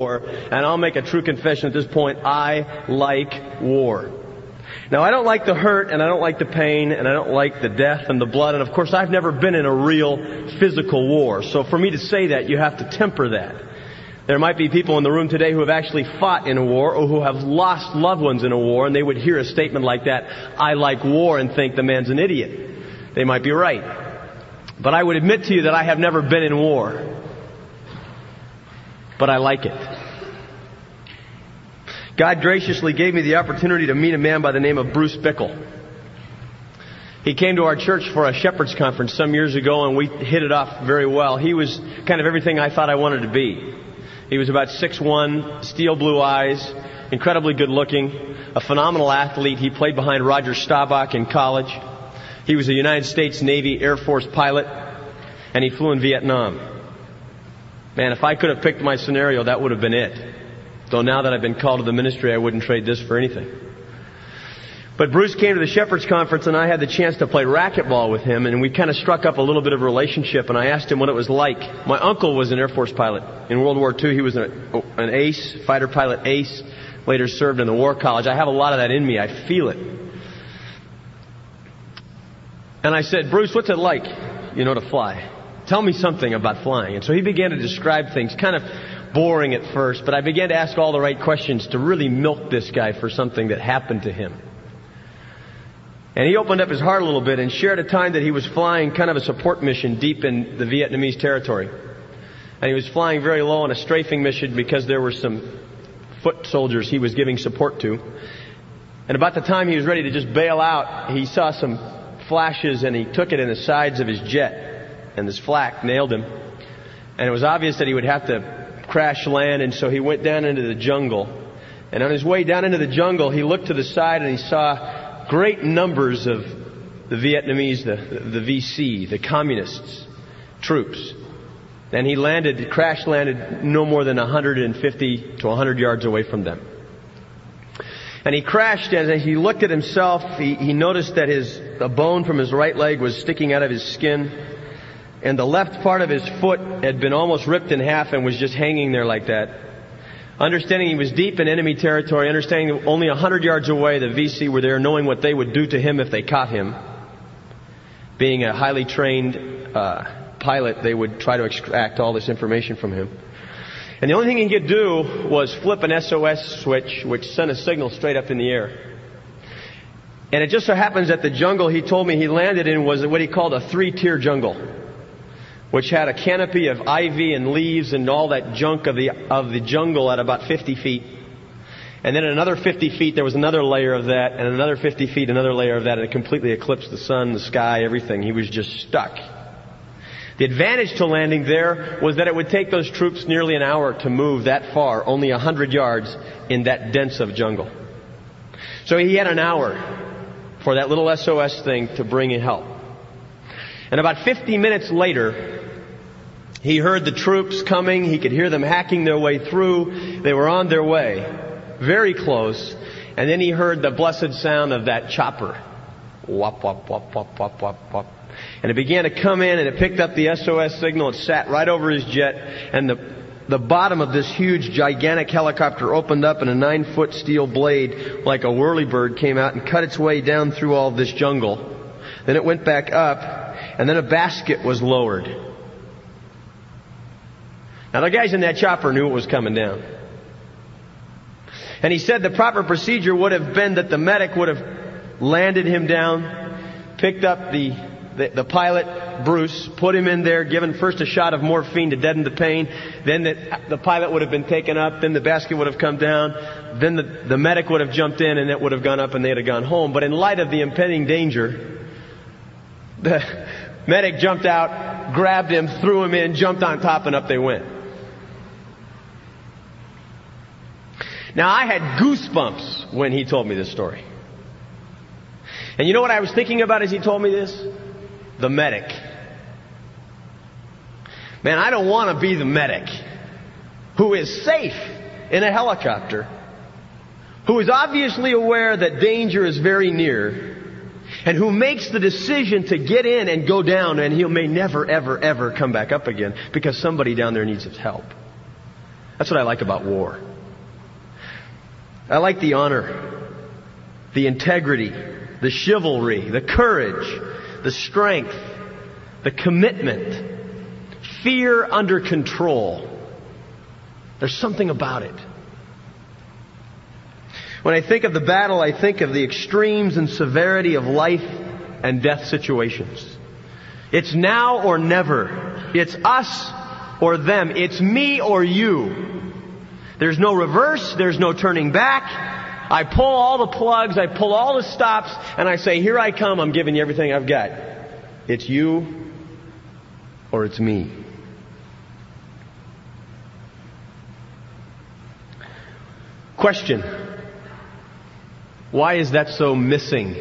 and I'll make a true confession at this point. I like war. Now, I don't like the hurt, and I don't like the pain, and I don't like the death and the blood, and of course, I've never been in a real physical war. So for me to say that, you have to temper that. There might be people in the room today who have actually fought in a war or who have lost loved ones in a war, and they would hear a statement like that, I like war, and think the man's an idiot. They might be right. But I would admit to you that I have never been in war. But I like it. God graciously gave me the opportunity to meet a man by the name of Bruce Bickle. He came to our church for a shepherd's conference some years ago and we hit it off very well. He was kind of everything I thought I wanted to be. He was about six one, steel blue eyes, incredibly good looking, a phenomenal athlete. He played behind Roger Staubach in college. He was a United States Navy Air Force pilot and he flew in Vietnam. Man, if I could have picked my scenario, that would have been it. Though now that I've been called to the ministry, I wouldn't trade this for anything. But Bruce came to the Shepherds Conference and I had the chance to play racquetball with him and we kind of struck up a little bit of a relationship and I asked him what it was like. My uncle was an Air Force pilot. In World War II, he was an, an ace, fighter pilot ace, later served in the War College. I have a lot of that in me. I feel it. And I said, Bruce, what's it like, you know, to fly? Tell me something about flying. And so he began to describe things, kind of boring at first, but I began to ask all the right questions to really milk this guy for something that happened to him. And he opened up his heart a little bit and shared a time that he was flying kind of a support mission deep in the Vietnamese territory. And he was flying very low on a strafing mission because there were some foot soldiers he was giving support to. And about the time he was ready to just bail out, he saw some flashes and he took it in the sides of his jet. And this flak nailed him. And it was obvious that he would have to crash land, and so he went down into the jungle. And on his way down into the jungle, he looked to the side and he saw great numbers of the Vietnamese, the, the VC, the communists, troops. And he landed, crash landed no more than 150 to 100 yards away from them. And he crashed as he looked at himself, he, he noticed that his, a bone from his right leg was sticking out of his skin and the left part of his foot had been almost ripped in half and was just hanging there like that. Understanding he was deep in enemy territory, understanding only a hundred yards away the VC were there, knowing what they would do to him if they caught him. Being a highly trained uh, pilot, they would try to extract all this information from him. And the only thing he could do was flip an SOS switch, which sent a signal straight up in the air. And it just so happens that the jungle he told me he landed in was what he called a three-tier jungle which had a canopy of ivy and leaves and all that junk of the, of the jungle at about 50 feet. And then another 50 feet, there was another layer of that, and another 50 feet, another layer of that, and it completely eclipsed the sun, the sky, everything. He was just stuck. The advantage to landing there was that it would take those troops nearly an hour to move that far, only a hundred yards in that dense of jungle. So he had an hour for that little SOS thing to bring in help. And about 50 minutes later, he heard the troops coming. He could hear them hacking their way through. They were on their way. Very close. And then he heard the blessed sound of that chopper. Wop, wop, wop, wop, wop, wop, wop. And it began to come in and it picked up the SOS signal. It sat right over his jet and the, the bottom of this huge gigantic helicopter opened up and a nine foot steel blade like a whirlybird came out and cut its way down through all this jungle. Then it went back up and then a basket was lowered. Now the guys in that chopper knew it was coming down. And he said the proper procedure would have been that the medic would have landed him down, picked up the, the, the pilot, Bruce, put him in there, given first a shot of morphine to deaden the pain, then the, the pilot would have been taken up, then the basket would have come down, then the, the medic would have jumped in and it would have gone up and they'd have gone home. But in light of the impending danger, the medic jumped out, grabbed him, threw him in, jumped on top and up they went. Now I had goosebumps when he told me this story. And you know what I was thinking about as he told me this? The medic. Man, I don't want to be the medic who is safe in a helicopter, who is obviously aware that danger is very near, and who makes the decision to get in and go down and he may never, ever, ever come back up again because somebody down there needs his help. That's what I like about war. I like the honor, the integrity, the chivalry, the courage, the strength, the commitment, fear under control. There's something about it. When I think of the battle, I think of the extremes and severity of life and death situations. It's now or never. It's us or them. It's me or you. There's no reverse. There's no turning back. I pull all the plugs. I pull all the stops and I say, here I come. I'm giving you everything I've got. It's you or it's me. Question. Why is that so missing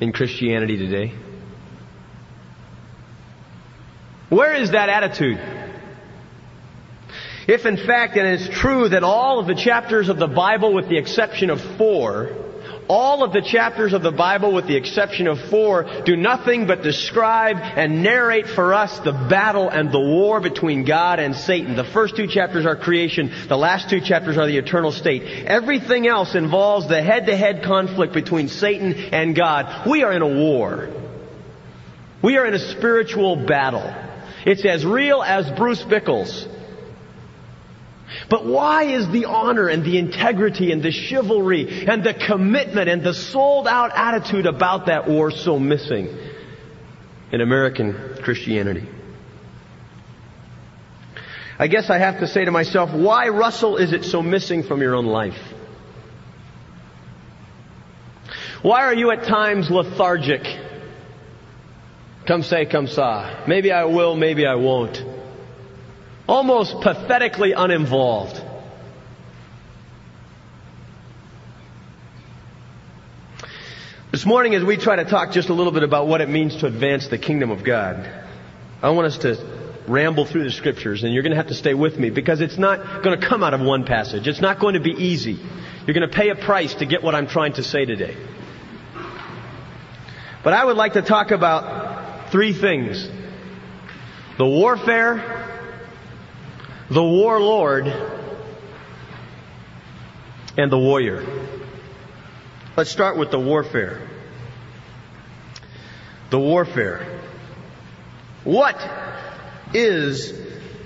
in Christianity today? Where is that attitude? If in fact and it is true that all of the chapters of the Bible with the exception of four, all of the chapters of the Bible with the exception of four do nothing but describe and narrate for us the battle and the war between God and Satan. The first two chapters are creation, the last two chapters are the eternal state. Everything else involves the head-to-head conflict between Satan and God. We are in a war. We are in a spiritual battle. It's as real as Bruce Bickles. But why is the honor and the integrity and the chivalry and the commitment and the sold out attitude about that war so missing in American Christianity? I guess I have to say to myself, why, Russell, is it so missing from your own life? Why are you at times lethargic? Come say, come saw. Maybe I will, maybe I won't almost pathetically uninvolved. This morning, as we try to talk just a little bit about what it means to advance the kingdom of God, I want us to ramble through the scriptures, and you're going to have to stay with me because it's not going to come out of one passage. It's not going to be easy. You're going to pay a price to get what I'm trying to say today. But I would like to talk about three things the warfare, the warlord and the warrior. Let's start with the warfare. The warfare. What is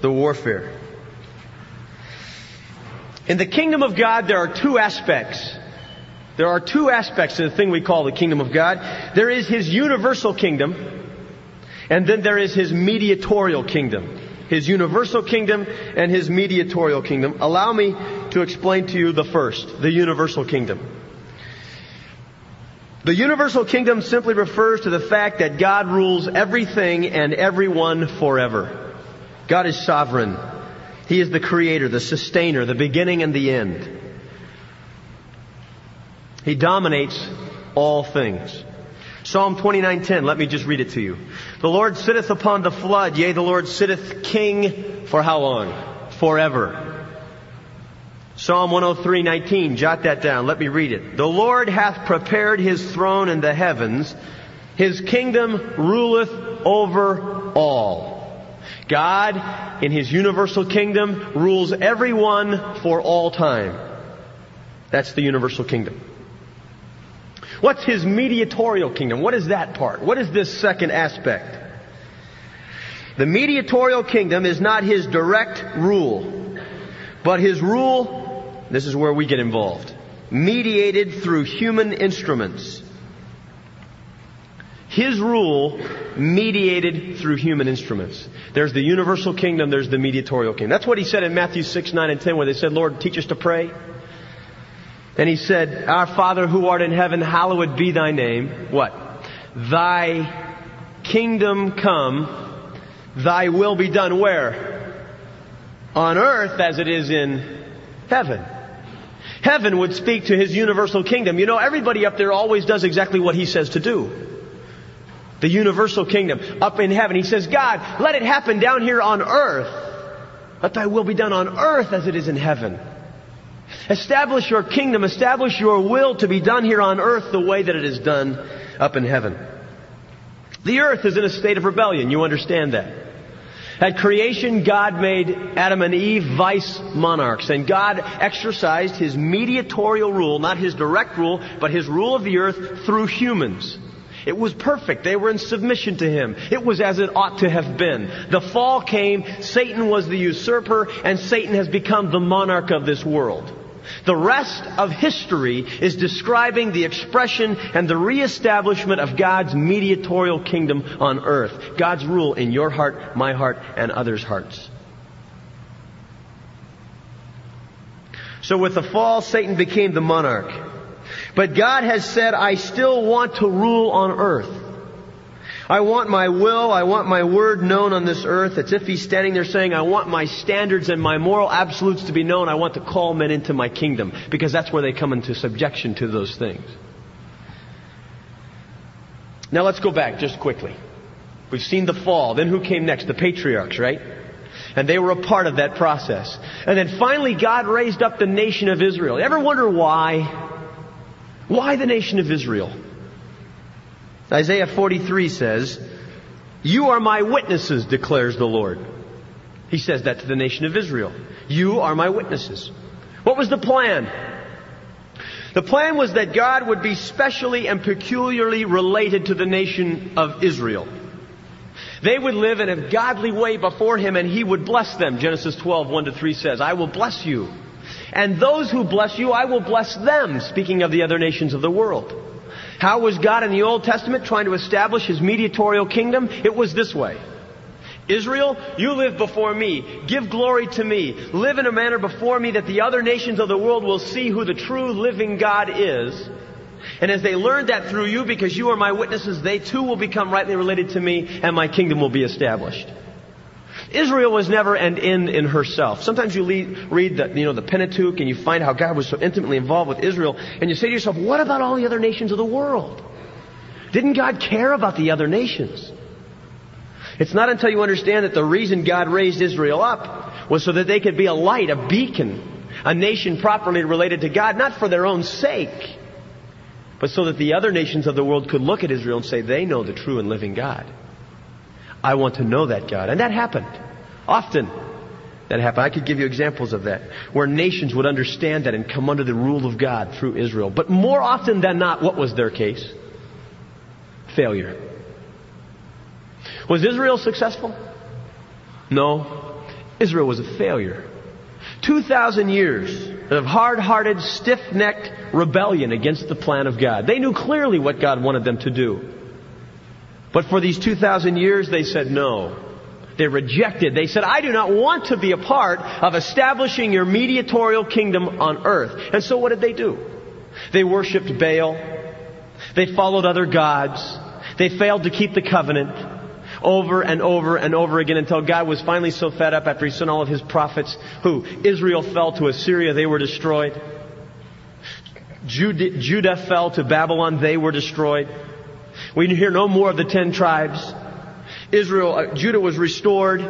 the warfare? In the kingdom of God, there are two aspects. There are two aspects to the thing we call the kingdom of God. There is His universal kingdom, and then there is His mediatorial kingdom his universal kingdom and his mediatorial kingdom. Allow me to explain to you the first, the universal kingdom. The universal kingdom simply refers to the fact that God rules everything and everyone forever. God is sovereign. He is the creator, the sustainer, the beginning and the end. He dominates all things. Psalm 29:10, let me just read it to you. The Lord sitteth upon the flood, yea, the Lord sitteth king for how long? Forever. Psalm 103:19, jot that down, let me read it. The Lord hath prepared his throne in the heavens, his kingdom ruleth over all. God, in his universal kingdom, rules everyone for all time. That's the universal kingdom. What's his mediatorial kingdom? What is that part? What is this second aspect? The mediatorial kingdom is not his direct rule, but his rule, this is where we get involved, mediated through human instruments. His rule mediated through human instruments. There's the universal kingdom, there's the mediatorial kingdom. That's what he said in Matthew 6, 9, and 10 where they said, Lord, teach us to pray. And he said, Our Father who art in heaven, hallowed be thy name. What? Thy kingdom come, thy will be done where? On earth as it is in heaven. Heaven would speak to his universal kingdom. You know, everybody up there always does exactly what he says to do. The universal kingdom up in heaven. He says, God, let it happen down here on earth. Let thy will be done on earth as it is in heaven. Establish your kingdom, establish your will to be done here on earth the way that it is done up in heaven. The earth is in a state of rebellion. You understand that. At creation, God made Adam and Eve vice monarchs, and God exercised his mediatorial rule, not his direct rule, but his rule of the earth through humans. It was perfect. They were in submission to him. It was as it ought to have been. The fall came, Satan was the usurper, and Satan has become the monarch of this world. The rest of history is describing the expression and the reestablishment of God's mediatorial kingdom on earth. God's rule in your heart, my heart, and others' hearts. So with the fall, Satan became the monarch. But God has said, I still want to rule on earth. I want my will, I want my word known on this earth. It's if he's standing there saying, I want my standards and my moral absolutes to be known. I want to call men into my kingdom. Because that's where they come into subjection to those things. Now let's go back just quickly. We've seen the fall. Then who came next? The patriarchs, right? And they were a part of that process. And then finally God raised up the nation of Israel. You ever wonder why? Why the nation of Israel? Isaiah 43 says, You are my witnesses, declares the Lord. He says that to the nation of Israel. You are my witnesses. What was the plan? The plan was that God would be specially and peculiarly related to the nation of Israel. They would live in a godly way before Him and He would bless them. Genesis 12, 1 to 3 says, I will bless you. And those who bless you, I will bless them, speaking of the other nations of the world. How was God in the Old Testament trying to establish His mediatorial kingdom? It was this way. Israel, you live before me. Give glory to me. Live in a manner before me that the other nations of the world will see who the true living God is. And as they learn that through you, because you are my witnesses, they too will become rightly related to me, and my kingdom will be established. Israel was never an end in herself. Sometimes you read the, you know, the Pentateuch and you find how God was so intimately involved with Israel and you say to yourself, what about all the other nations of the world? Didn't God care about the other nations? It's not until you understand that the reason God raised Israel up was so that they could be a light, a beacon, a nation properly related to God, not for their own sake, but so that the other nations of the world could look at Israel and say, they know the true and living God. I want to know that God. And that happened. Often that happened. I could give you examples of that, where nations would understand that and come under the rule of God through Israel. But more often than not, what was their case? Failure. Was Israel successful? No. Israel was a failure. 2,000 years of hard-hearted, stiff-necked rebellion against the plan of God. They knew clearly what God wanted them to do. But for these 2,000 years, they said no. They rejected. They said, I do not want to be a part of establishing your mediatorial kingdom on earth. And so what did they do? They worshiped Baal. They followed other gods. They failed to keep the covenant over and over and over again until God was finally so fed up after he sent all of his prophets who Israel fell to Assyria, they were destroyed. Judah, Judah fell to Babylon, they were destroyed. We hear no more of the ten tribes. Israel, uh, Judah was restored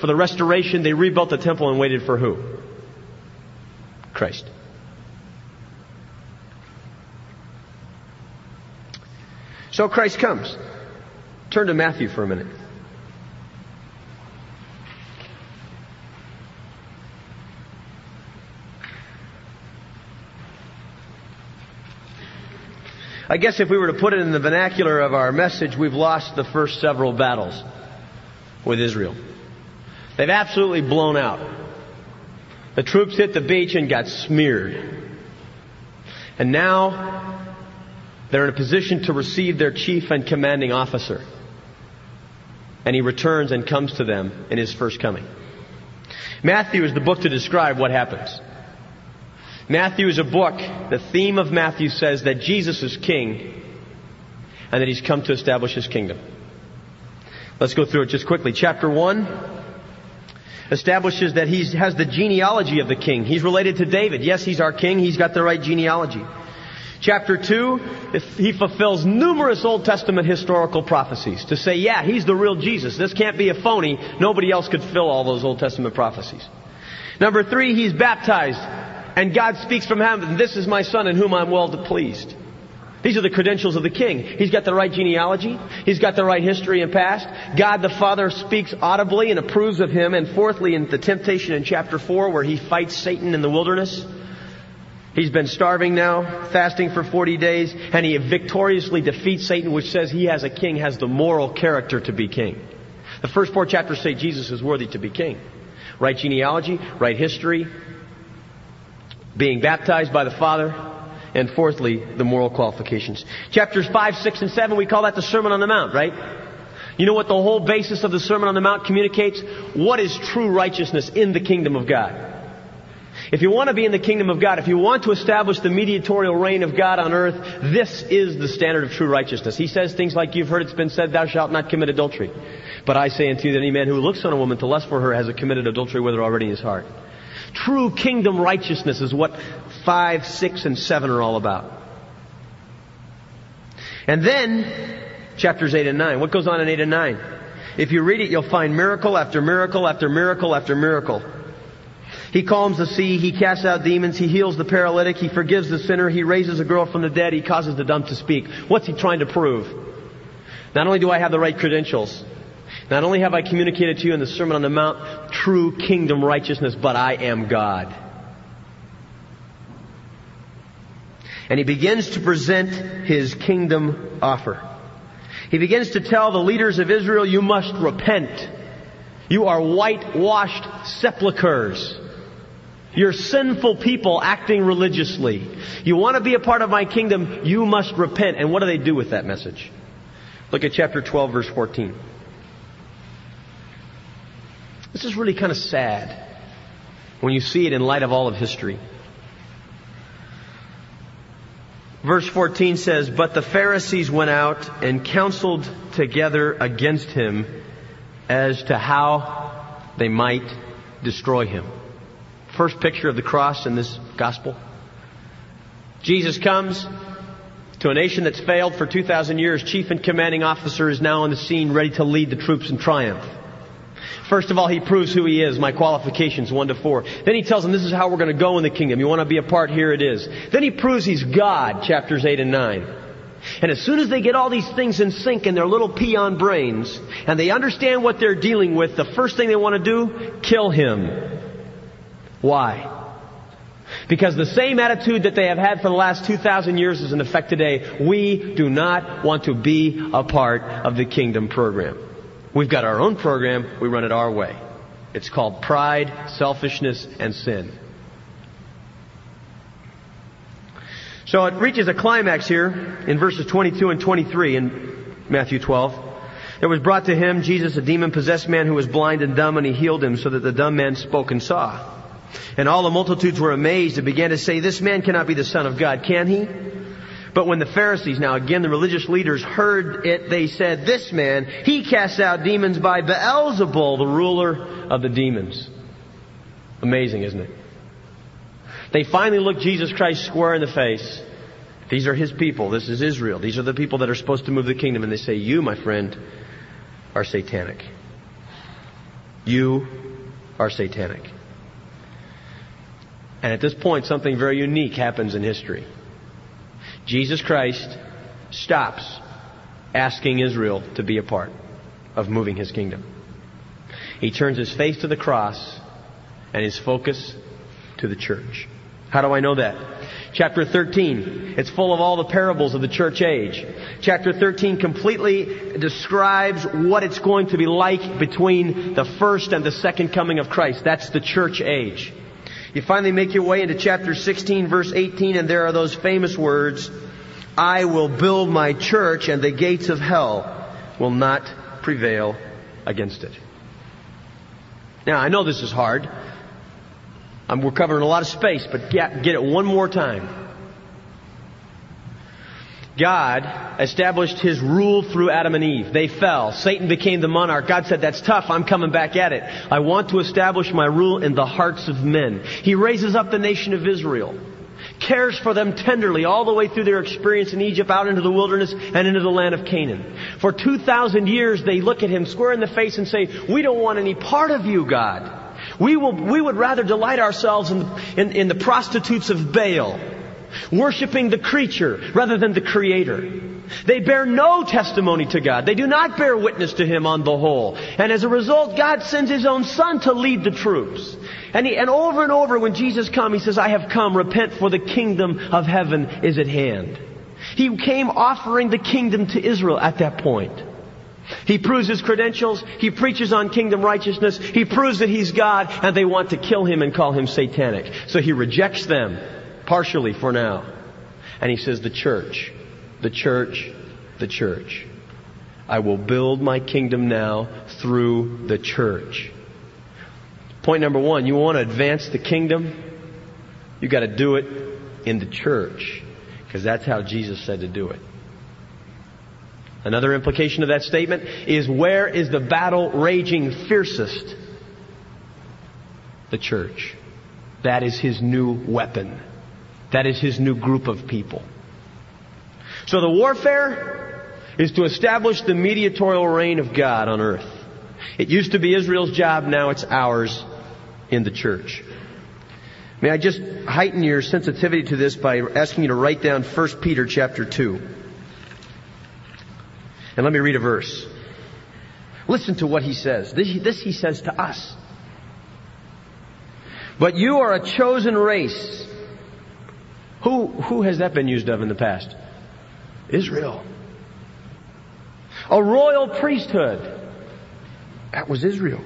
for the restoration. They rebuilt the temple and waited for who? Christ. So Christ comes. Turn to Matthew for a minute. I guess if we were to put it in the vernacular of our message, we've lost the first several battles with Israel. They've absolutely blown out. The troops hit the beach and got smeared. And now they're in a position to receive their chief and commanding officer. And he returns and comes to them in his first coming. Matthew is the book to describe what happens. Matthew is a book. The theme of Matthew says that Jesus is king and that he's come to establish his kingdom. Let's go through it just quickly. Chapter 1 establishes that he has the genealogy of the king. He's related to David. Yes, he's our king. He's got the right genealogy. Chapter 2, he fulfills numerous Old Testament historical prophecies to say, yeah, he's the real Jesus. This can't be a phony. Nobody else could fill all those Old Testament prophecies. Number three, he's baptized and God speaks from heaven, this is my son in whom I'm well pleased. These are the credentials of the king. He's got the right genealogy. He's got the right history and past. God the Father speaks audibly and approves of him. And fourthly, in the temptation in chapter 4 where he fights Satan in the wilderness, he's been starving now, fasting for 40 days, and he victoriously defeats Satan, which says he has a king, has the moral character to be king. The first four chapters say Jesus is worthy to be king. Right genealogy, right history, being baptized by the Father, and fourthly, the moral qualifications. Chapters 5, 6, and 7, we call that the Sermon on the Mount, right? You know what the whole basis of the Sermon on the Mount communicates? What is true righteousness in the kingdom of God? If you want to be in the kingdom of God, if you want to establish the mediatorial reign of God on earth, this is the standard of true righteousness. He says things like, you've heard it's been said, thou shalt not commit adultery. But I say unto you that any man who looks on a woman to lust for her has committed adultery with her already in his heart. True kingdom righteousness is what 5, 6, and 7 are all about. And then, chapters 8 and 9. What goes on in 8 and 9? If you read it, you'll find miracle after miracle after miracle after miracle. He calms the sea, he casts out demons, he heals the paralytic, he forgives the sinner, he raises a girl from the dead, he causes the dumb to speak. What's he trying to prove? Not only do I have the right credentials, not only have I communicated to you in the Sermon on the Mount true kingdom righteousness, but I am God. And he begins to present his kingdom offer. He begins to tell the leaders of Israel, you must repent. You are whitewashed sepulchres. You're sinful people acting religiously. You want to be a part of my kingdom, you must repent. And what do they do with that message? Look at chapter 12 verse 14. This is really kind of sad when you see it in light of all of history. Verse 14 says, But the Pharisees went out and counseled together against him as to how they might destroy him. First picture of the cross in this gospel. Jesus comes to a nation that's failed for 2,000 years. Chief and commanding officer is now on the scene ready to lead the troops in triumph. First of all, he proves who he is, my qualifications, one to four. Then he tells them this is how we're going to go in the kingdom. You want to be a part, here it is. Then he proves he's God, chapters 8 and 9. And as soon as they get all these things in sync in their little peon brains, and they understand what they're dealing with, the first thing they want to do, kill him. Why? Because the same attitude that they have had for the last 2,000 years is in effect today. We do not want to be a part of the kingdom program. We've got our own program, we run it our way. It's called pride, selfishness, and sin. So it reaches a climax here in verses 22 and 23 in Matthew 12. There was brought to him, Jesus, a demon possessed man who was blind and dumb, and he healed him so that the dumb man spoke and saw. And all the multitudes were amazed and began to say, This man cannot be the Son of God, can he? But when the Pharisees, now again the religious leaders, heard it, they said, This man, he casts out demons by Beelzebul, the ruler of the demons. Amazing, isn't it? They finally look Jesus Christ square in the face. These are his people. This is Israel. These are the people that are supposed to move the kingdom. And they say, You, my friend, are satanic. You are satanic. And at this point, something very unique happens in history. Jesus Christ stops asking Israel to be a part of moving his kingdom. He turns his face to the cross and his focus to the church. How do I know that? Chapter 13. It's full of all the parables of the church age. Chapter 13 completely describes what it's going to be like between the first and the second coming of Christ. That's the church age. You finally make your way into chapter 16 verse 18 and there are those famous words, I will build my church and the gates of hell will not prevail against it. Now I know this is hard. We're covering a lot of space, but get, get it one more time. God established His rule through Adam and Eve. They fell. Satan became the monarch. God said, that's tough. I'm coming back at it. I want to establish my rule in the hearts of men. He raises up the nation of Israel. Cares for them tenderly all the way through their experience in Egypt, out into the wilderness, and into the land of Canaan. For 2,000 years, they look at Him square in the face and say, we don't want any part of you, God. We will, we would rather delight ourselves in, in, in the prostitutes of Baal worshiping the creature rather than the creator. They bear no testimony to God. They do not bear witness to Him on the whole. And as a result, God sends His own Son to lead the troops. And, he, and over and over when Jesus comes, He says, I have come, repent for the kingdom of heaven is at hand. He came offering the kingdom to Israel at that point. He proves his credentials. He preaches on kingdom righteousness. He proves that he's God and they want to kill him and call him satanic. So he rejects them partially for now. And he says the church, the church, the church. I will build my kingdom now through the church. Point number one, you want to advance the kingdom? You gotta do it in the church. Because that's how Jesus said to do it. Another implication of that statement is where is the battle raging fiercest? The church. That is his new weapon. That is his new group of people. So the warfare is to establish the mediatorial reign of God on earth. It used to be Israel's job, now it's ours in the church. May I just heighten your sensitivity to this by asking you to write down 1 Peter chapter 2. And let me read a verse. Listen to what he says. This, this he says to us. But you are a chosen race. Who, who has that been used of in the past? Israel. A royal priesthood. That was Israel.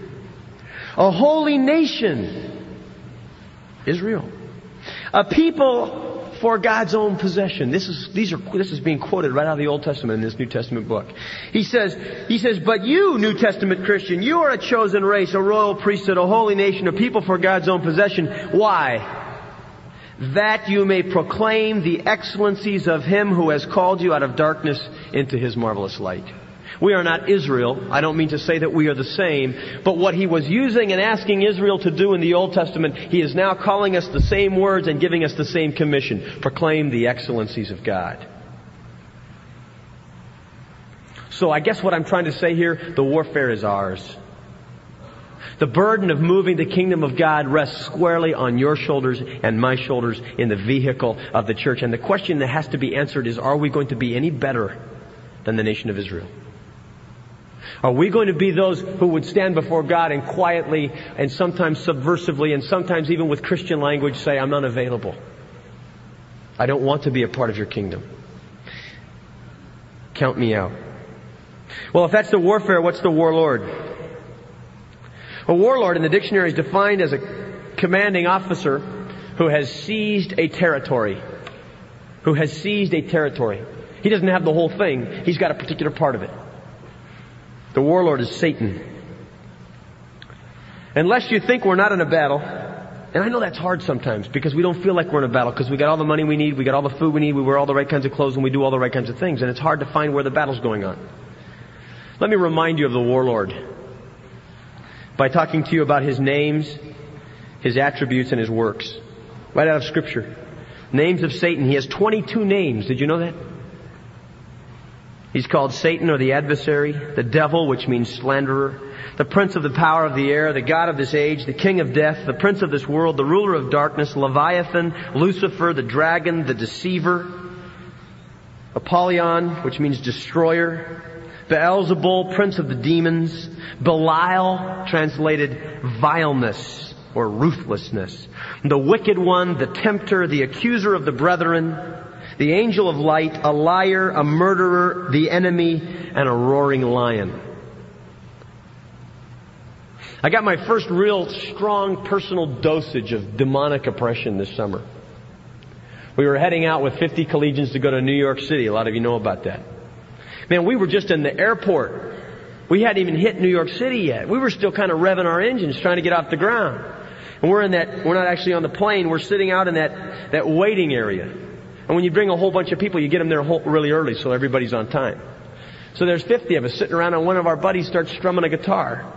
A holy nation. Israel. A people for God's own possession. This is, these are, this is being quoted right out of the Old Testament in this New Testament book. He says, he says, but you, New Testament Christian, you are a chosen race, a royal priesthood, a holy nation, a people for God's own possession. Why? That you may proclaim the excellencies of Him who has called you out of darkness into His marvelous light. We are not Israel. I don't mean to say that we are the same, but what he was using and asking Israel to do in the Old Testament, he is now calling us the same words and giving us the same commission. Proclaim the excellencies of God. So I guess what I'm trying to say here, the warfare is ours. The burden of moving the kingdom of God rests squarely on your shoulders and my shoulders in the vehicle of the church. And the question that has to be answered is, are we going to be any better than the nation of Israel? Are we going to be those who would stand before God and quietly and sometimes subversively and sometimes even with Christian language say, I'm unavailable. I don't want to be a part of your kingdom. Count me out. Well, if that's the warfare, what's the warlord? A warlord in the dictionary is defined as a commanding officer who has seized a territory. Who has seized a territory. He doesn't have the whole thing. He's got a particular part of it. The warlord is Satan. Unless you think we're not in a battle, and I know that's hard sometimes because we don't feel like we're in a battle because we got all the money we need, we got all the food we need, we wear all the right kinds of clothes, and we do all the right kinds of things, and it's hard to find where the battle's going on. Let me remind you of the warlord by talking to you about his names, his attributes, and his works. Right out of scripture. Names of Satan. He has 22 names. Did you know that? He's called Satan or the adversary, the devil, which means slanderer, the prince of the power of the air, the god of this age, the king of death, the prince of this world, the ruler of darkness, Leviathan, Lucifer, the dragon, the deceiver, Apollyon, which means destroyer, Beelzebul, prince of the demons, Belial, translated vileness or ruthlessness, the wicked one, the tempter, the accuser of the brethren, the angel of light, a liar, a murderer, the enemy, and a roaring lion. I got my first real strong personal dosage of demonic oppression this summer. We were heading out with 50 collegians to go to New York City. A lot of you know about that. Man, we were just in the airport. We hadn't even hit New York City yet. We were still kind of revving our engines trying to get off the ground. And we're in that, we're not actually on the plane, we're sitting out in that, that waiting area. And when you bring a whole bunch of people, you get them there really early so everybody's on time. So there's 50 of us sitting around and one of our buddies starts strumming a guitar.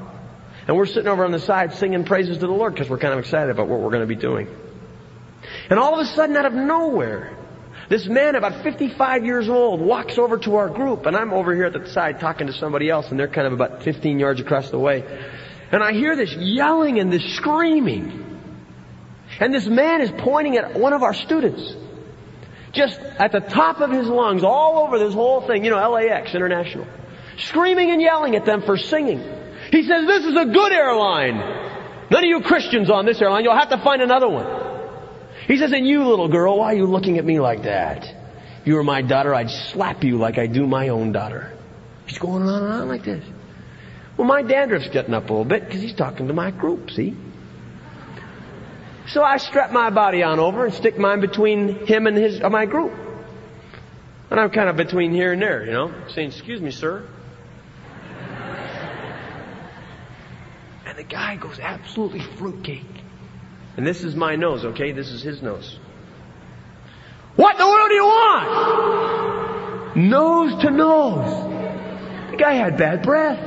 And we're sitting over on the side singing praises to the Lord because we're kind of excited about what we're going to be doing. And all of a sudden out of nowhere, this man about 55 years old walks over to our group and I'm over here at the side talking to somebody else and they're kind of about 15 yards across the way. And I hear this yelling and this screaming. And this man is pointing at one of our students. Just at the top of his lungs, all over this whole thing, you know, LAX International. Screaming and yelling at them for singing. He says, this is a good airline. None of you Christians on this airline, you'll have to find another one. He says, and you little girl, why are you looking at me like that? If you were my daughter, I'd slap you like I do my own daughter. He's going on and on like this. Well, my dandruff's getting up a little bit because he's talking to my group, see? So I strap my body on over and stick mine between him and his, uh, my group. And I'm kind of between here and there, you know, saying, excuse me, sir. And the guy goes absolutely fruitcake. And this is my nose, okay? This is his nose. What in the world do you want? Nose to nose. The guy had bad breath.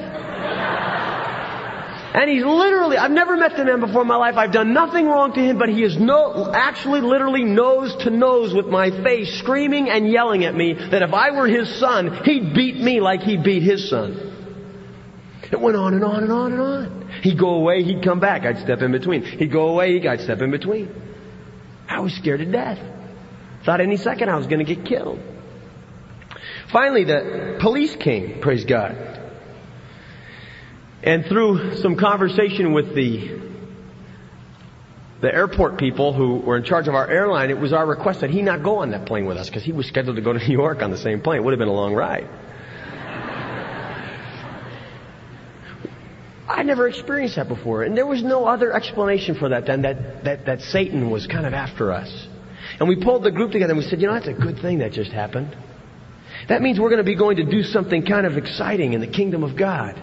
And he's literally, I've never met the man before in my life. I've done nothing wrong to him, but he is no, actually literally nose to nose with my face, screaming and yelling at me that if I were his son, he'd beat me like he beat his son. It went on and on and on and on. He'd go away, he'd come back, I'd step in between. He'd go away, I'd step in between. I was scared to death. Thought any second I was gonna get killed. Finally, the police came, praise God. And through some conversation with the the airport people who were in charge of our airline, it was our request that he not go on that plane with us because he was scheduled to go to New York on the same plane. It would have been a long ride. I never experienced that before, and there was no other explanation for that than that, that, that Satan was kind of after us. And we pulled the group together and we said, you know, that's a good thing that just happened. That means we're going to be going to do something kind of exciting in the kingdom of God.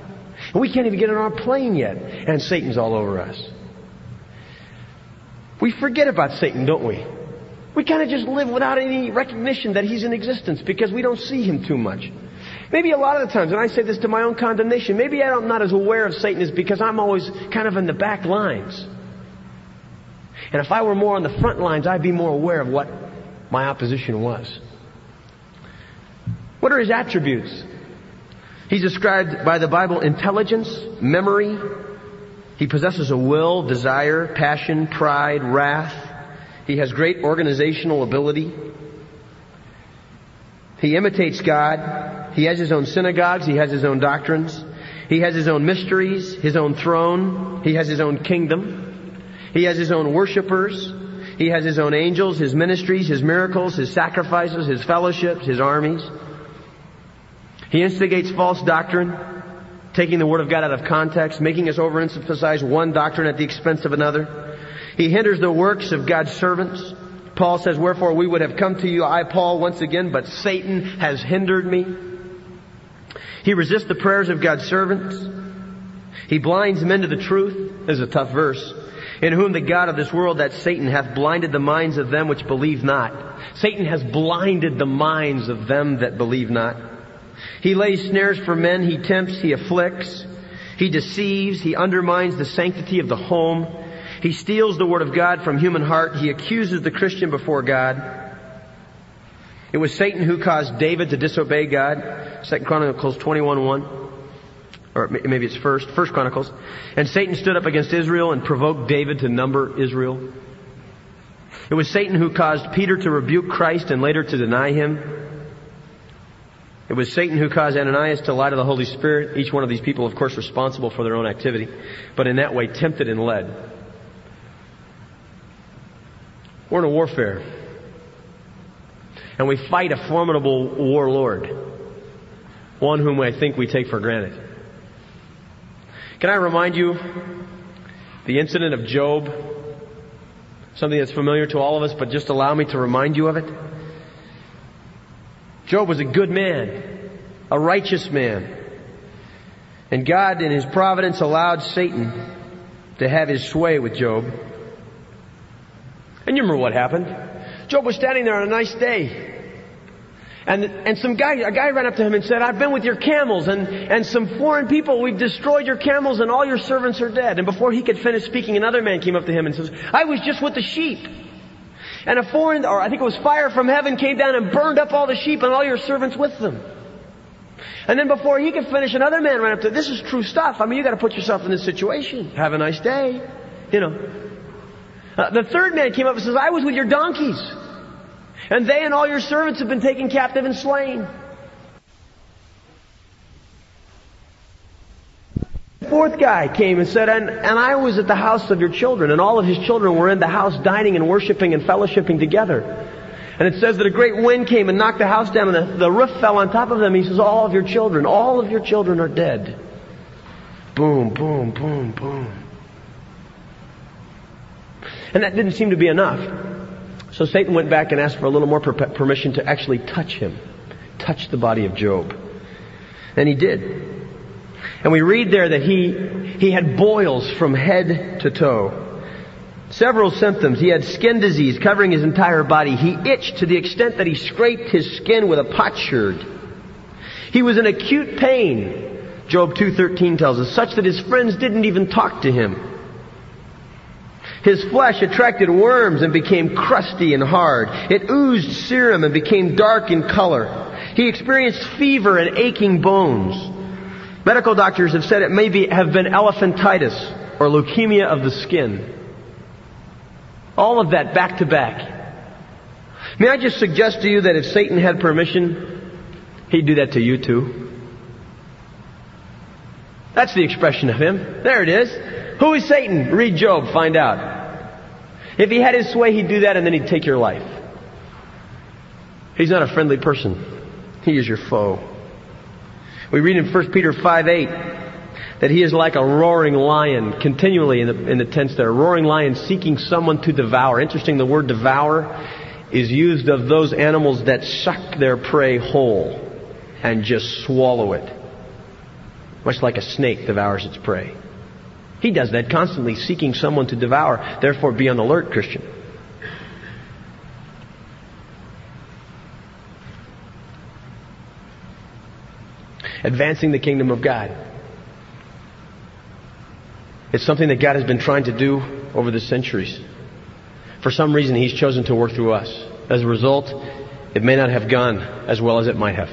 And we can't even get on our plane yet. And Satan's all over us. We forget about Satan, don't we? We kind of just live without any recognition that he's in existence because we don't see him too much. Maybe a lot of the times, and I say this to my own condemnation, maybe I'm not as aware of Satan as because I'm always kind of in the back lines. And if I were more on the front lines, I'd be more aware of what my opposition was. What are his attributes? He's described by the Bible intelligence, memory. He possesses a will, desire, passion, pride, wrath. He has great organizational ability. He imitates God. He has his own synagogues. He has his own doctrines. He has his own mysteries, his own throne. He has his own kingdom. He has his own worshippers. He has his own angels, his ministries, his miracles, his sacrifices, his fellowships, his armies. He instigates false doctrine, taking the Word of God out of context, making us overemphasize one doctrine at the expense of another. He hinders the works of God's servants. Paul says, wherefore we would have come to you, I Paul, once again, but Satan has hindered me. He resists the prayers of God's servants. He blinds men to the truth. This is a tough verse. In whom the God of this world, that Satan, hath blinded the minds of them which believe not. Satan has blinded the minds of them that believe not. He lays snares for men, he tempts, he afflicts, he deceives, he undermines the sanctity of the home, he steals the word of God from human heart, he accuses the Christian before God. It was Satan who caused David to disobey God. Second Chronicles 21:1. Or maybe it's first, First Chronicles. And Satan stood up against Israel and provoked David to number Israel. It was Satan who caused Peter to rebuke Christ and later to deny him. It was Satan who caused Ananias to lie to the Holy Spirit. Each one of these people, of course, responsible for their own activity, but in that way tempted and led. We're in a warfare. And we fight a formidable warlord. One whom I think we take for granted. Can I remind you the incident of Job? Something that's familiar to all of us, but just allow me to remind you of it. Job was a good man, a righteous man. And God in His providence allowed Satan to have his sway with Job. And you remember what happened? Job was standing there on a nice day. And, and some guy, a guy ran up to him and said, I've been with your camels and, and some foreign people, we've destroyed your camels and all your servants are dead. And before he could finish speaking, another man came up to him and says, I was just with the sheep. And a foreign, or I think it was fire from heaven came down and burned up all the sheep and all your servants with them. And then before he could finish, another man ran up to, this is true stuff. I mean, you gotta put yourself in this situation. Have a nice day. You know. Uh, the third man came up and says, I was with your donkeys. And they and all your servants have been taken captive and slain. The fourth guy came and said, and, and I was at the house of your children, and all of his children were in the house dining and worshiping and fellowshipping together. And it says that a great wind came and knocked the house down, and the, the roof fell on top of them. He says, all of your children, all of your children are dead. Boom, boom, boom, boom. And that didn't seem to be enough. So Satan went back and asked for a little more per- permission to actually touch him, touch the body of Job. And he did. And we read there that he, he had boils from head to toe. Several symptoms. He had skin disease covering his entire body. He itched to the extent that he scraped his skin with a potsherd. He was in acute pain. Job 2.13 tells us, such that his friends didn't even talk to him. His flesh attracted worms and became crusty and hard. It oozed serum and became dark in color. He experienced fever and aching bones. Medical doctors have said it may be, have been elephantitis or leukemia of the skin. All of that back to back. May I just suggest to you that if Satan had permission, he'd do that to you too. That's the expression of him. There it is. Who is Satan? Read Job, find out. If he had his way, he'd do that and then he'd take your life. He's not a friendly person. He is your foe. We read in 1 Peter 5 8 that he is like a roaring lion, continually in the, in the tense there, a roaring lion seeking someone to devour. Interesting, the word devour is used of those animals that suck their prey whole and just swallow it. Much like a snake devours its prey. He does that constantly, seeking someone to devour. Therefore, be on alert, Christian. advancing the kingdom of God. It's something that God has been trying to do over the centuries. For some reason, He's chosen to work through us. As a result, it may not have gone as well as it might have.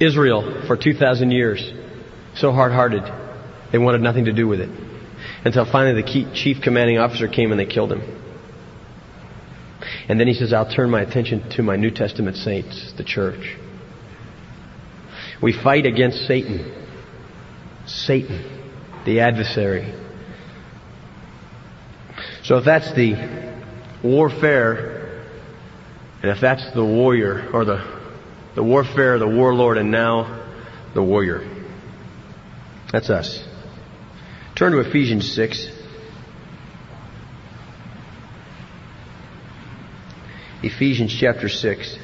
Israel, for 2,000 years, so hard-hearted, they wanted nothing to do with it. Until finally the chief commanding officer came and they killed him. And then he says, I'll turn my attention to my New Testament saints, the church. We fight against Satan. Satan, the adversary. So if that's the warfare, and if that's the warrior, or the, the warfare, the warlord, and now the warrior, that's us. Turn to Ephesians 6. Ephesians chapter 6.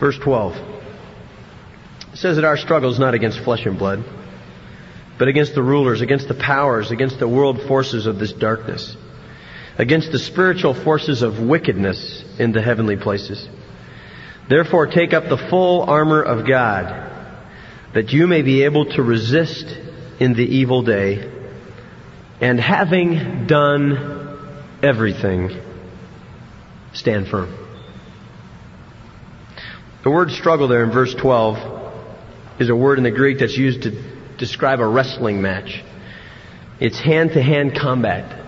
Verse 12. Says that our struggle is not against flesh and blood, but against the rulers, against the powers, against the world forces of this darkness, against the spiritual forces of wickedness in the heavenly places. Therefore take up the full armor of God, that you may be able to resist in the evil day, and having done everything, stand firm. The word struggle there in verse 12 is a word in the Greek that's used to describe a wrestling match. It's hand to hand combat.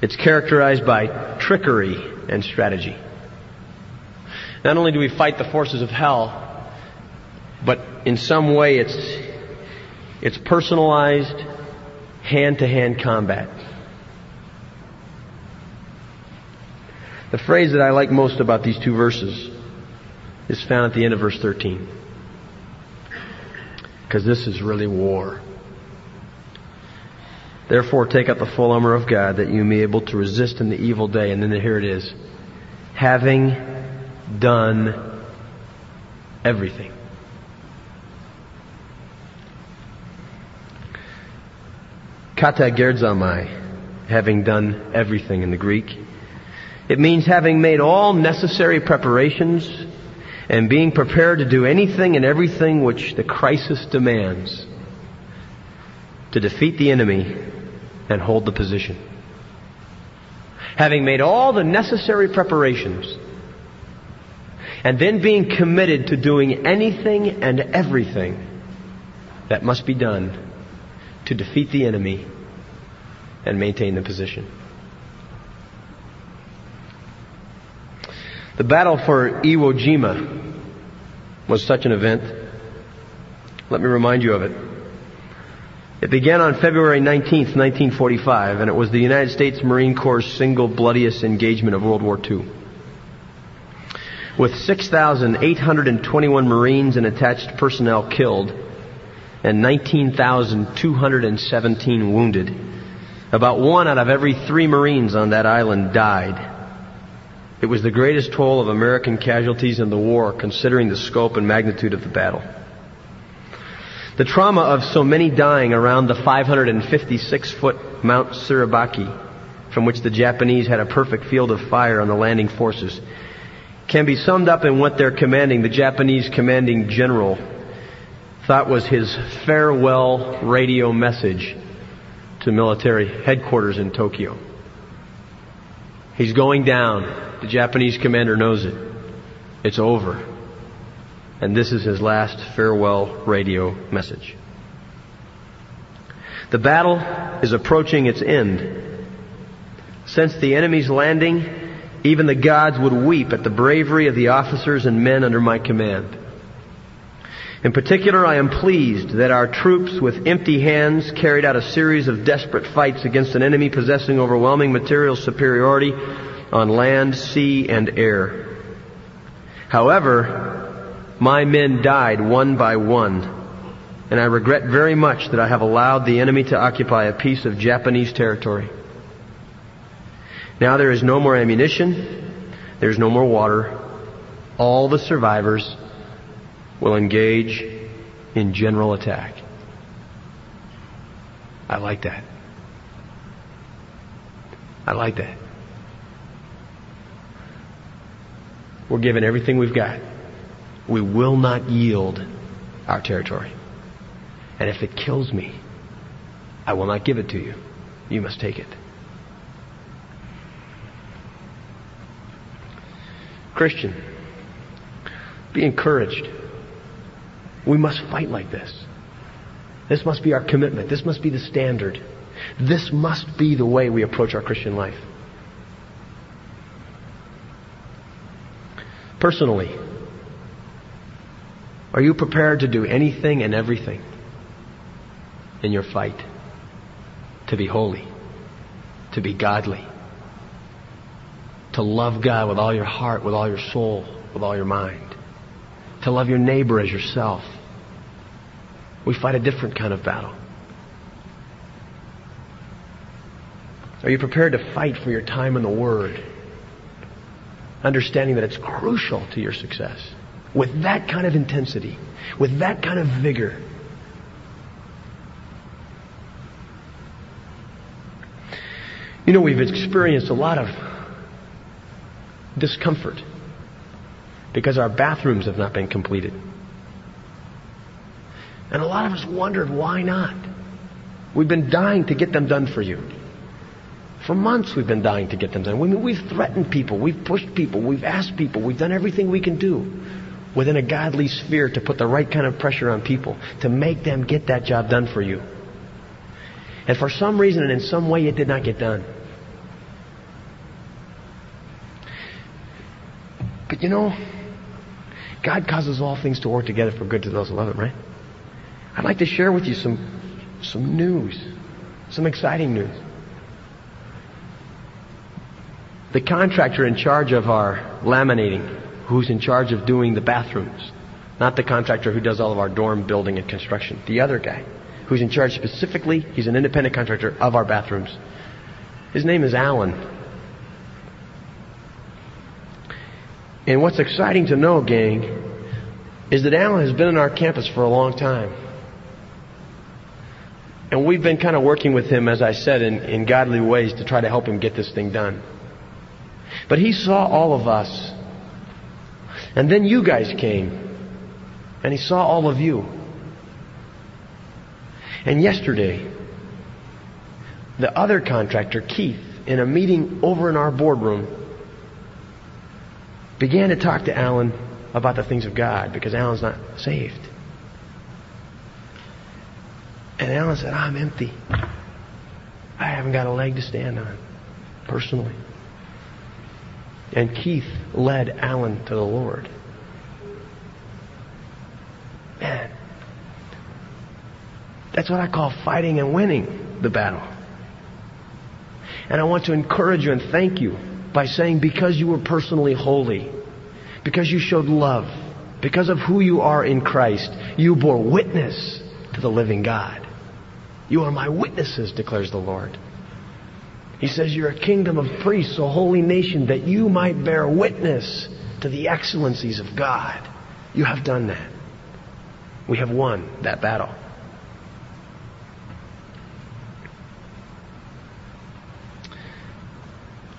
It's characterized by trickery and strategy. Not only do we fight the forces of hell, but in some way it's, it's personalized hand to hand combat. The phrase that I like most about these two verses is found at the end of verse 13. Because this is really war. Therefore, take up the full armor of God that you may be able to resist in the evil day. And then here it is. Having done everything. katergazomai, having done everything in the Greek. It means having made all necessary preparations and being prepared to do anything and everything which the crisis demands to defeat the enemy and hold the position. Having made all the necessary preparations, and then being committed to doing anything and everything that must be done to defeat the enemy and maintain the position. The battle for Iwo Jima was such an event. Let me remind you of it. It began on February 19, 1945, and it was the United States Marine Corps' single bloodiest engagement of World War II. With 6,821 Marines and attached personnel killed, and 19,217 wounded, about one out of every three Marines on that island died. It was the greatest toll of American casualties in the war, considering the scope and magnitude of the battle. The trauma of so many dying around the 556 foot Mount Suribachi, from which the Japanese had a perfect field of fire on the landing forces, can be summed up in what their commanding, the Japanese commanding general, thought was his farewell radio message to military headquarters in Tokyo. He's going down. The Japanese commander knows it. It's over. And this is his last farewell radio message. The battle is approaching its end. Since the enemy's landing, even the gods would weep at the bravery of the officers and men under my command. In particular, I am pleased that our troops with empty hands carried out a series of desperate fights against an enemy possessing overwhelming material superiority on land, sea, and air. However, my men died one by one, and I regret very much that I have allowed the enemy to occupy a piece of Japanese territory. Now there is no more ammunition, there's no more water. All the survivors will engage in general attack. I like that. I like that. We're given everything we've got we will not yield our territory. And if it kills me, I will not give it to you. You must take it. Christian, be encouraged. We must fight like this. This must be our commitment. This must be the standard. This must be the way we approach our Christian life. Personally, are you prepared to do anything and everything in your fight to be holy, to be godly, to love God with all your heart, with all your soul, with all your mind, to love your neighbor as yourself? We fight a different kind of battle. Are you prepared to fight for your time in the Word? Understanding that it's crucial to your success with that kind of intensity, with that kind of vigor. You know, we've experienced a lot of discomfort because our bathrooms have not been completed. And a lot of us wondered why not. We've been dying to get them done for you. For months we've been dying to get them done. We we've threatened people, we've pushed people, we've asked people, we've done everything we can do within a godly sphere to put the right kind of pressure on people to make them get that job done for you. And for some reason and in some way it did not get done. But you know, God causes all things to work together for good to those who love Him, right? I'd like to share with you some, some news, some exciting news. The contractor in charge of our laminating who's in charge of doing the bathrooms. Not the contractor who does all of our dorm building and construction. The other guy who's in charge specifically, he's an independent contractor of our bathrooms. His name is Alan. And what's exciting to know, gang, is that Alan has been in our campus for a long time. And we've been kind of working with him, as I said, in, in godly ways to try to help him get this thing done. But he saw all of us and then you guys came. And he saw all of you. And yesterday, the other contractor, Keith, in a meeting over in our boardroom, began to talk to Alan about the things of God because Alan's not saved. And Alan said, I'm empty. I haven't got a leg to stand on, personally. And Keith led Alan to the Lord. Man, that's what I call fighting and winning the battle. And I want to encourage you and thank you by saying because you were personally holy, because you showed love, because of who you are in Christ, you bore witness to the living God. You are my witnesses, declares the Lord. He says you're a kingdom of priests, a holy nation, that you might bear witness to the excellencies of God. You have done that. We have won that battle.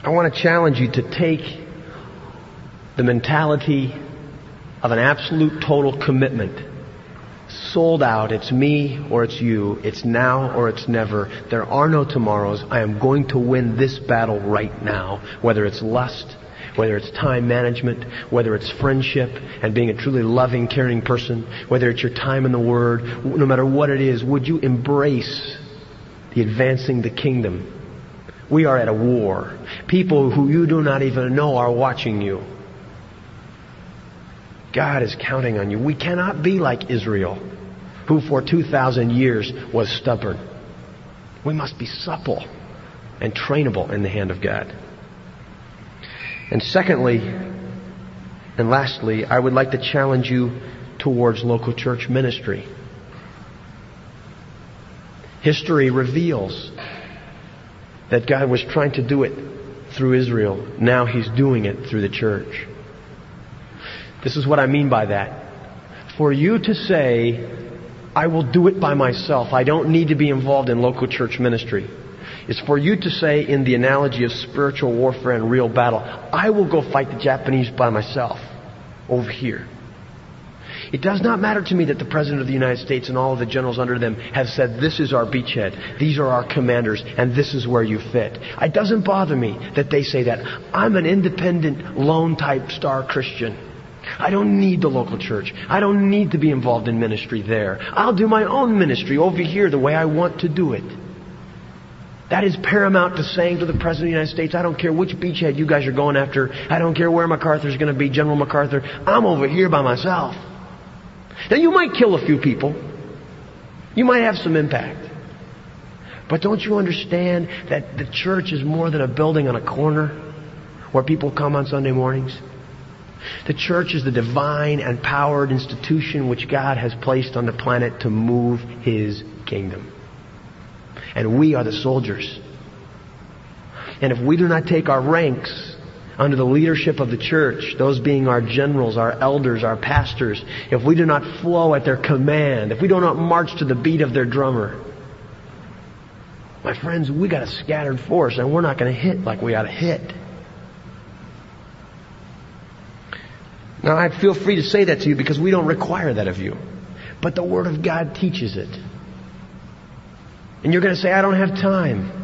I want to challenge you to take the mentality of an absolute total commitment sold out. It's me or it's you. It's now or it's never. There are no tomorrows. I am going to win this battle right now. Whether it's lust, whether it's time management, whether it's friendship and being a truly loving, caring person, whether it's your time in the Word, no matter what it is, would you embrace the advancing the kingdom? We are at a war. People who you do not even know are watching you. God is counting on you. We cannot be like Israel, who for 2,000 years was stubborn. We must be supple and trainable in the hand of God. And secondly, and lastly, I would like to challenge you towards local church ministry. History reveals that God was trying to do it through Israel. Now He's doing it through the church. This is what I mean by that. For you to say, I will do it by myself, I don't need to be involved in local church ministry, It's for you to say, in the analogy of spiritual warfare and real battle, I will go fight the Japanese by myself over here. It does not matter to me that the President of the United States and all of the generals under them have said, this is our beachhead, these are our commanders, and this is where you fit. It doesn't bother me that they say that. I'm an independent, lone type star Christian. I don't need the local church. I don't need to be involved in ministry there. I'll do my own ministry over here the way I want to do it. That is paramount to saying to the President of the United States, I don't care which beachhead you guys are going after. I don't care where MacArthur's going to be, General MacArthur. I'm over here by myself. Now you might kill a few people. You might have some impact. But don't you understand that the church is more than a building on a corner where people come on Sunday mornings? The church is the divine and powered institution which God has placed on the planet to move His kingdom. And we are the soldiers. And if we do not take our ranks under the leadership of the church, those being our generals, our elders, our pastors, if we do not flow at their command, if we do not march to the beat of their drummer, my friends, we got a scattered force and we're not going to hit like we ought to hit. Now, I feel free to say that to you because we don't require that of you. But the Word of God teaches it. And you're going to say, I don't have time.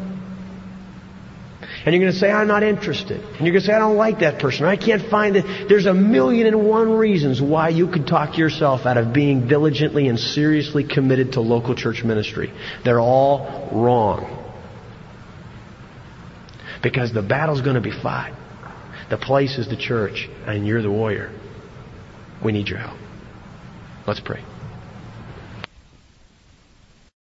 And you're going to say, I'm not interested. And you're going to say, I don't like that person. I can't find it. There's a million and one reasons why you could talk yourself out of being diligently and seriously committed to local church ministry. They're all wrong. Because the battle's going to be fought. The place is the church, and you're the warrior. We need your help. Let's pray.